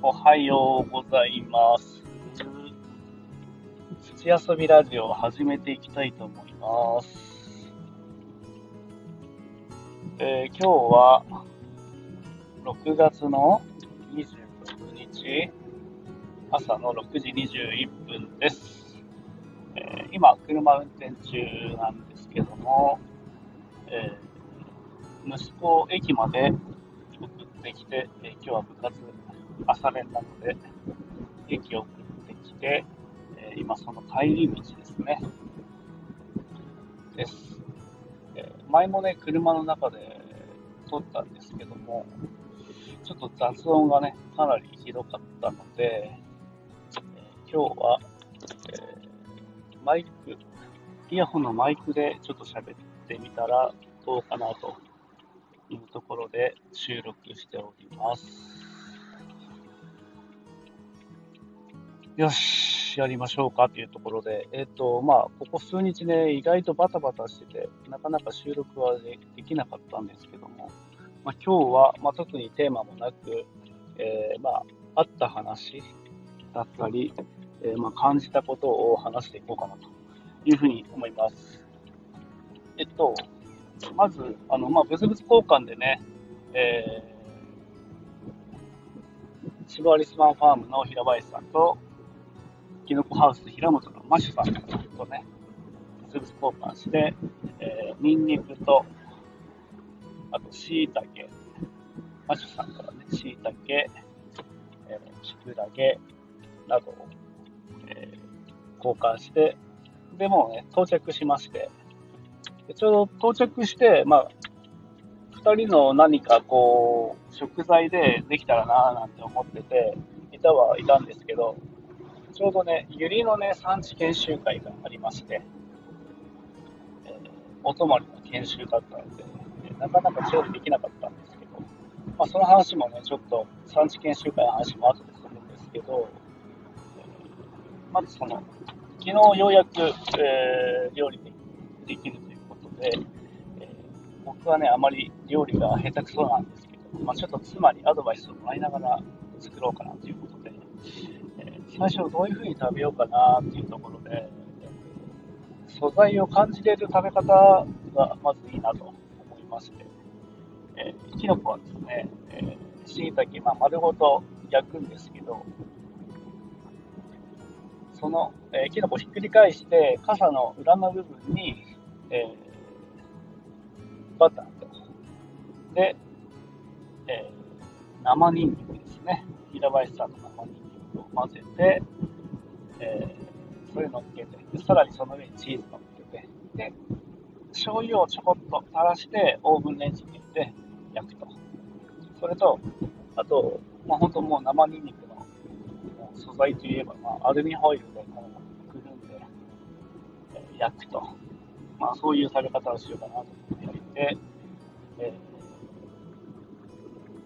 おはようございます。土遊びラジオを始めていきたいと思います。えー、今日は6月の26日朝の6時21分です。えー、今、車運転中なんですけども、えー、息子を駅まで送ってきて、え今日は部活朝練なので、駅を送ってきて、え今その帰り道ですね。です。え前もね、車の中で撮ったんですけども、ちょっと雑音がね、かなりひどかったので、え今日は、え、マイク、イヤホンのマイクでちょっと喋ってみたらどうかなというところで収録しております。よし、やりましょうかというところで、えっ、ー、と、まあ、ここ数日ね、意外とバタバタしてて、なかなか収録はできなかったんですけども、まあ、今日は、まあ、特にテーマもなく、えー、まあ、あった話だったり、えー、まあ、感じたことを話していこうかなというふうに思います。えっと、まず、あの、まあ、物々交換でね、えー、シバリスマンファームの平林さんと、キノコハウス平本のマシュさんとね、物々交換して、えー、ニンニクと、あと、しいたけ、マシュさんからね、しいたけ、えー、キクラゲなどを、えー、交換して、で、もうね、到着しまして、ちょうど到着して、まあ、二人の何かこう、食材でできたらなぁなんて思ってて、いたはいたんですけど、ちょうどね、ユリのね、産地研修会がありまして、えー、お泊まりの研修だったので、なかなか調理できなかったんですけど、まあ、その話もね、ちょっと産地研修会の話も後でするんですけど、えー、まずその、昨日ようやく、えー、料理できるということで、えー、僕はね、あまり料理が下手くそなんですけど、まあ、ちょっと妻にアドバイスをもらいながら作ろうかなというこ、最初どういう風に食べようかなっていうところで、素材を感じれる食べ方がまずいいなと思いまして、えー、キノコはですね、えー、椎茸、まあ、丸ごと焼くんですけど、その、えー、キノコをひっくり返して、傘の裏の部分に、えー、バターと、で、えー、生ニンニクですね。平林さんの生ニンニク混ぜて、えー、それ乗っけてで、さらにその上にチーズ乗っけて、で、醤油をちょこっと垂らしてオーブンレンジに入れて焼くと。それと、あと、まあ、本当もう生ニンニクの素材といえば、まあ、アルミホイルでこうくるんで、えー、焼くと。まあ、そういう食べ方をしようかなと思って焼いて、え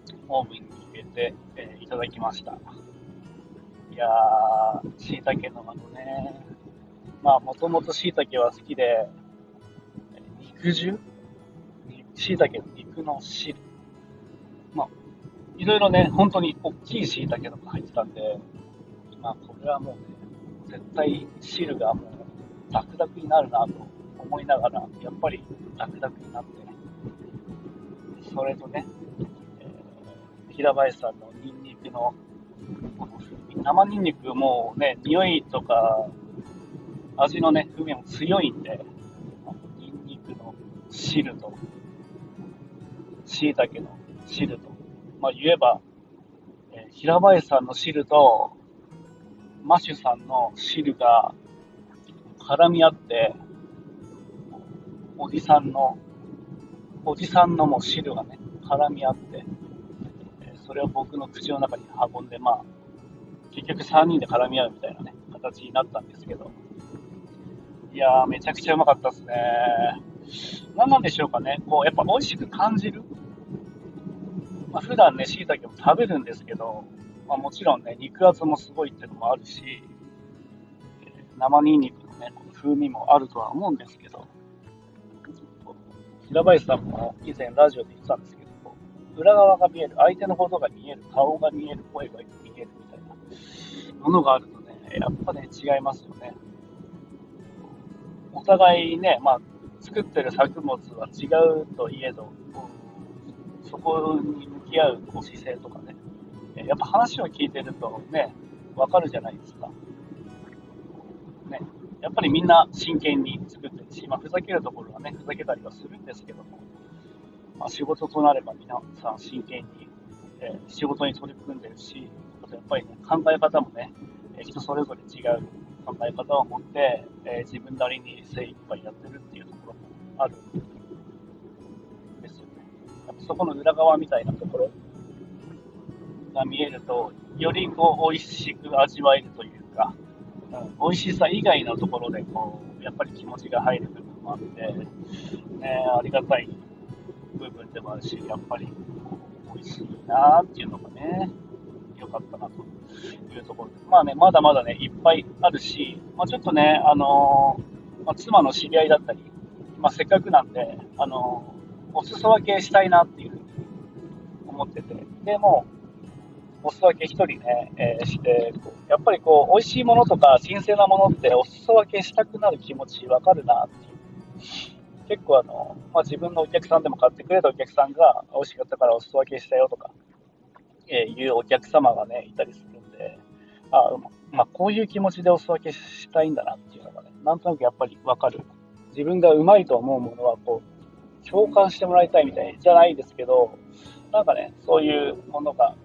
ー、オーブンに入れて、えー、いただきました。いやー、椎茸のあのね、まあ、もともと椎茸は好きで、肉汁？椎茸の肉の汁。まあ、いろいろね、本当に大きい椎茸とか入ってたんで、まあ、これはもうね、絶対汁がもう、ダクダクになるなと思いながら、やっぱりダクダクになって、それとね、えー、平林さんのニンニクの生ニンニクもね、匂いとか、味のね、風味も強いんで、ニンニクの汁と、椎茸の汁と、まあ言えば、えー、平林さんの汁と、マシュさんの汁が絡み合って、おじさんの、おじさんのも汁がね、絡み合って、それを僕の口の中に運んで、まあ、結局3人で絡み合うみたいなね、形になったんですけど、いやー、めちゃくちゃうまかったですね。何なんでしょうかね、こう、やっぱ美味しく感じる。まあ、普段ね、椎茸も食べるんですけど、まあ、もちろんね、肉厚もすごいっていうのもあるし、生ニンニクのね、風味もあるとは思うんですけど、平林さんも以前ラジオで言ってたんですけど、裏側が見える、相手のことが見える、顔が見える、声が見えるみたいな。ものがあるとね、やっぱね、違いますよね。お互いね、まあ、作ってる作物は違うといえど、そこに向き合うこう姿勢とかね、やっぱ話を聞いてるとね、わかるじゃないですか。ね、やっぱりみんな真剣に作ってるし、まあ、ふざけるところはね、ふざけたりはするんですけども、まあ、仕事となれば皆さん真剣に、えー、仕事に取り組んでるし、あとやっぱりね、考え方もね、人それぞれ違う考え方を持って、えー、自分なりに精一杯やってるっていうところもあるんですよね。やっぱそこの裏側みたいなところが見えると、よりこう美味しく味わえるというか、うん、美味しさ以外のところでこうやっぱり気持ちが入る部分もあって、ね、ありがたい部分でもあるし、やっぱり美味しいなっていうのがね、良かったなというところで、まあね、まだまだね、いっぱいあるし、まあ、ちょっとね、あのー、まあ、妻の知り合いだったり、まあ、せっかくなんで、あのー、お裾分けしたいなっていうふうに思ってて、でもお裾分け1人ね、えー、して、やっぱりこう、美味しいものとか新鮮なものってお裾分けしたくなる気持ちわかるなっていう。結構あの、まあ、自分のお客さんでも買ってくれたお客さんが美味しかったからお裾分けしたよとか、えー、いうお客様がね、いたりするんで、あまあ、こういう気持ちでお裾分けしたいんだなっていうのがね、なんとなくやっぱりわかる。自分がうまいと思うものは、こう、共感してもらいたいみたいじゃないですけど、なんかね、そういうものが、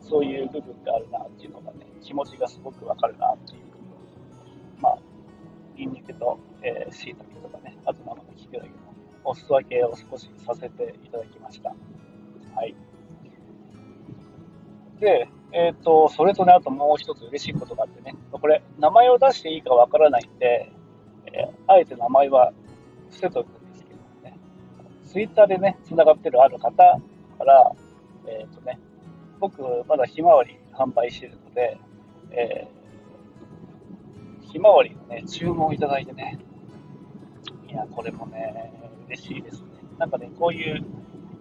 そういう部分があるなっていうのがね、気持ちがすごくわかるなっていう。ニンニクと、えー、椎茸とかね、あと生のキクラゲのお裾分けを少しさせていただきました。はい。で、えっ、ー、と、それとね、あともう一つ嬉しいことがあってね、これ、名前を出していいかわからないんで、えー、あえて名前は伏せておくんですけどね、ツイッターでね、繋がってるある方から、えっ、ー、とね、僕、まだひまわり販売してるので、えー、ひまわりのね、注文いただいてね、いや、これもね、嬉しいですね。なんかね、こういう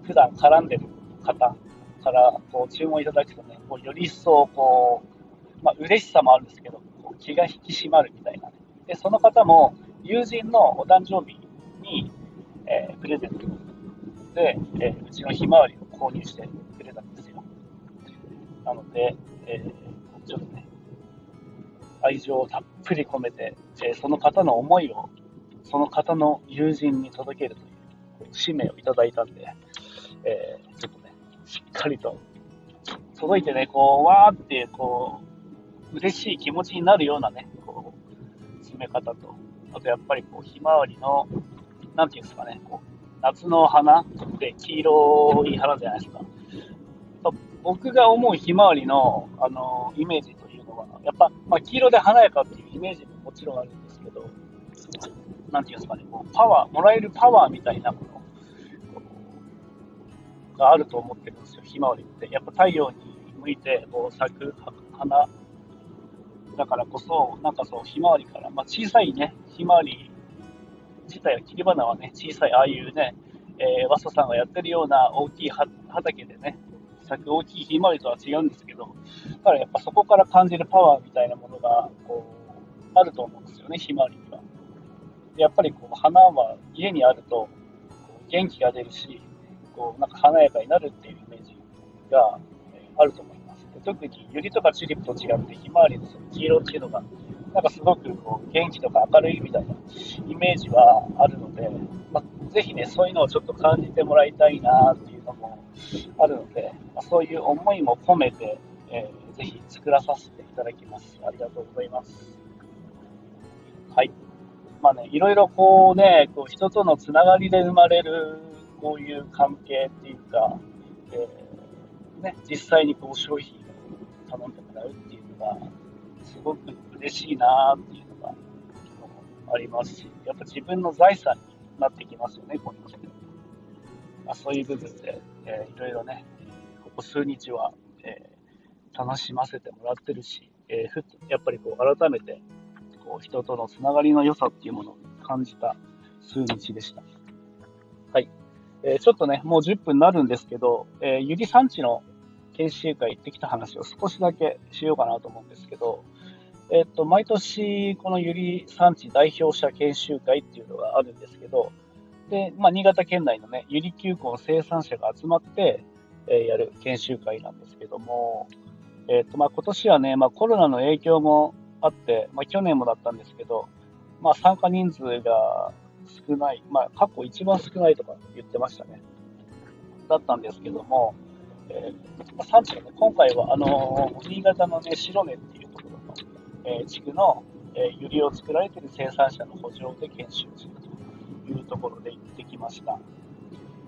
普段絡んでる方からこう注文いただくとね、こうより一層こう、まあ、嬉しさもあるんですけど、こう気が引き締まるみたいなね。で、その方も友人のお誕生日に、えー、プレゼントで、えー、うちのひまわりを購入してくれたんですよ。なので、えー、ちょっとね、愛情をたっぷり込めて、えその方の思いを、その方の友人に届けるという使命をいただいたんで、えちょっとねしっかりと届いてね、こう、わーって、こう、嬉しい気持ちになるようなね、こう、詰め方と、あとやっぱりこう、ひまわりの、なんていうんですかね、こう、夏の花って黄色い花じゃないですか。僕が思うひまわりの、あの、イメージというのは、やっぱ、まあ、黄色で華やかっていうイメージももちろんあるんですけど、なんていうんですかね、こうパワー、もらえるパワーみたいなものがあると思ってるんですよ、ひまわりって。やっぱ太陽に向いてこう咲く花だからこそ、なんかそう、ひまわりから、まあ、小さいね、ひまわり自体は、切り花はね、小さい、ああいうね、えー、和佐さんがやってるような大きい畑でね、咲く大きいひまわりとは違うんですけど、だからやっぱそこから感じるパワーみたいなものが、こう、あると思うんですよね、ひまわりには。やっぱりこう、花は家にあると、元気が出るし、こう、なんか華やかになるっていうイメージが、えあると思います。で特にユリとかチューリップと違って、ひまわりのその黄色っていうのが、なんかすごくこう元気とか明るいみたいなイメージはあるので、まあ、ぜひね、そういうのをちょっと感じてもらいたいなっていうのもあるので、まあ、そういう思いも込めて、えー、ぜひ作らさせていただきます。ありがとうございます。はい。まあね、いろいろこうね、こう人とのつながりで生まれるこういう関係っていうか、えー、ね、実際にこう商品を頼んでもらうっていうのが、すごく嬉しいなっていうのがありますし、やっぱ自分の財産になってきますよね、こういうのまあ、そういう部分で、えー、いろいろね、ここ数日は、えー、楽しませてもらってるし、えー、ふやっぱりこう改めてこう人とのつながりの良さっていうものを感じた数日でした。はい。えー、ちょっとね、もう10分になるんですけど、えー、ゆり産地の、研修会行ってきた話を少しだけしようかなと思うんですけど、えっと、毎年、このゆり産地代表者研修会っていうのがあるんですけど、で、まあ、新潟県内のね、ゆり球根生産者が集まって、えー、やる研修会なんですけども、えっと、まあ、今年はね、まあ、コロナの影響もあって、まあ、去年もだったんですけど、まあ、参加人数が少ない、まあ、過去一番少ないとか言ってましたね。だったんですけども、えー、産地がね、今回は、あのー、新潟のね、白根っていうところの、えー、地区の、えー、ユリを作られてる生産者の補助で研修するいうところで行ってきました。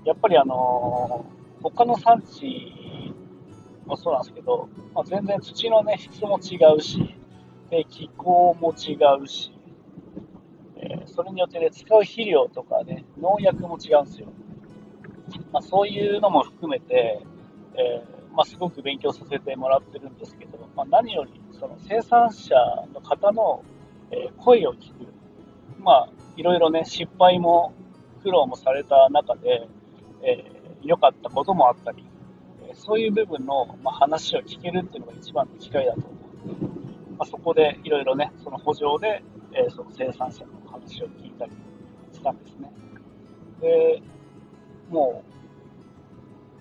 やっぱりあのー、他の産地もそうなんですけど、まあ、全然土のね、質も違うし、で気候も違うし、えー、それによってね、使う肥料とかね、農薬も違うんですよ。まあ、そういうのも含めて、えー、まあ、すごく勉強させてもらってるんですけど、まあ、何よりその生産者の方の、え声を聞く、まあ、いろいろね、失敗も苦労もされた中で、え良、かったこともあったり、えそういう部分の、ま話を聞けるっていうのが一番の機会だと思うので、そこでいろいろね、その補助で、えその生産者の話を聞いたりしたんですね。で、も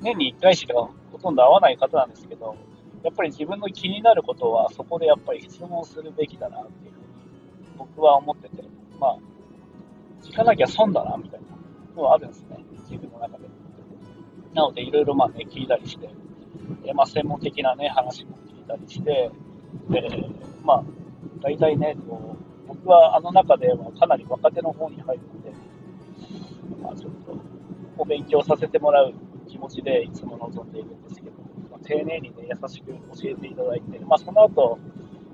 う、年に1回しかほとんど会わない方なんですけど、やっぱり自分の気になることは、そこでやっぱり質問するべきだなっていうふうに、僕は思ってて、まあ、聞かなきゃ損だな、みたいな。のはあるんですね、自分の中で。なので、いろいろまあね、聞いたりして、えまあ、専門的なね、話も聞いたりして、で、まあ、大体ね、こう、僕はあの中ではかなり若手の方に入るので、まあ、ちょっと、お勉強させてもらう気持ちでいつも臨んでいるんですけど、まあ、丁寧にね、優しく教えていただいて、まあ、その後、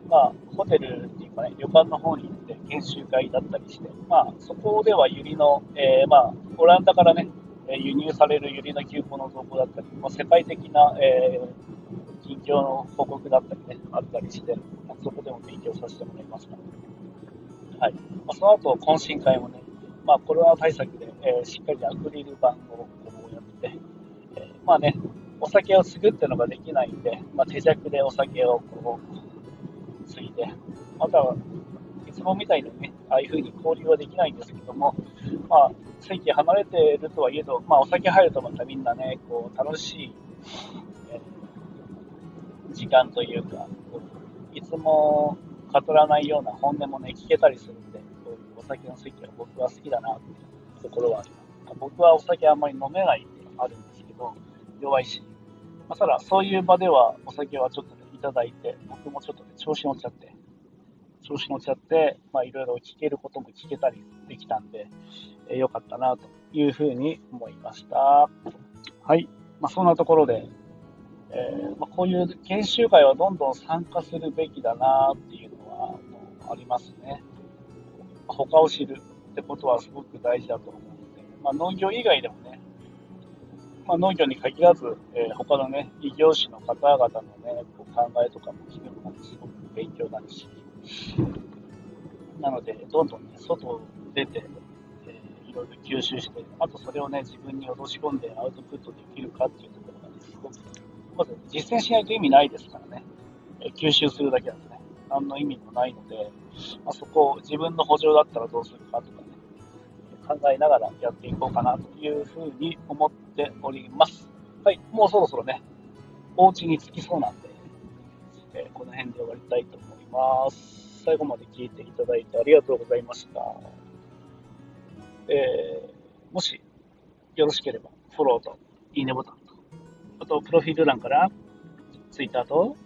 まあ、ホテルっていうかね、旅館の方に行って研修会だったりして、まあ、そこではユリの、えー、まあ、オランダからね、輸入されるユリの休校の動向だったり、まあ、世界的な、えー、近況の報告だったりね、あったりして、まあ、そこでも勉強させてもらいました。はい。まあ、その後、懇親会もね、まあ、コロナ対策で、えー、しっかりアクリル板をこうやって、えー、まあね、お酒を継ぐっていうのができないんで、まあ、手弱でお酒をこう継いで、またはいつもみたいにね、ああいう風に交流はできないんですけども、まあ、席離れてるとはいえど、まあ、お酒入るとまたみんなね、こう楽しい、えー、時間というか、いつも語らないような本音もね、聞けたりするんで、こういうお酒の席は僕は好きだなっていうところはあります。僕はお酒あんまり飲めないっていうのがあるんですけど、弱いし。まあ、ただ、そういう場ではお酒はちょっとね、いただいて、僕もちょっとね、調子乗っちゃって、調子乗っちゃって、まあ、いろいろ聞けることも聞けたりできたんで、えー、よかったなというふうに思いました。はい。まあ、そんなところで、えー、まあ、こういう研修会はどんどん参加するべきだなっていうのはありますね。他を知るってことはすごく大事だと思うので、まあ、農業以外でもね、まあ、農業に限らず、えー、他のね、異業種の方々のね、こう考えとかも聞くのもすごく勉強になるし、なので、どんどんね、外出て、えー、いろいろ吸収して、あとそれをね、自分に落とし込んでアウトプットできるかっていうところがね、すごく、まず実践しないと意味ないですからね、えー、吸収するだけなんですね。何の意味もないので、まあ、そこを自分の補助だったらどうするかとかね、考えながらやっていこうかなというふうに思っております。はい、もうそろそろね、お家に着きそうなんで、えー、この辺で終わりたいと思います。最後まで聞いていただいてありがとうございました。えー、もしよろしければ、フォローといいねボタンと、あと、プロフィール欄から、Twitter と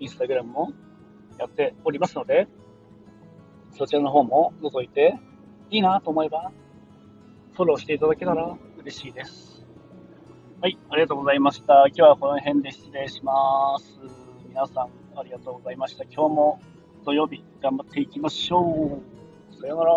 Instagram もやっておりますので、そちらの方も覗いていいなと思えば、フォローしていただけたら嬉しいです。はい、ありがとうございました。今日はこの辺で失礼します。皆さんありがとうございました。今日も土曜日頑張っていきましょう。さようなら。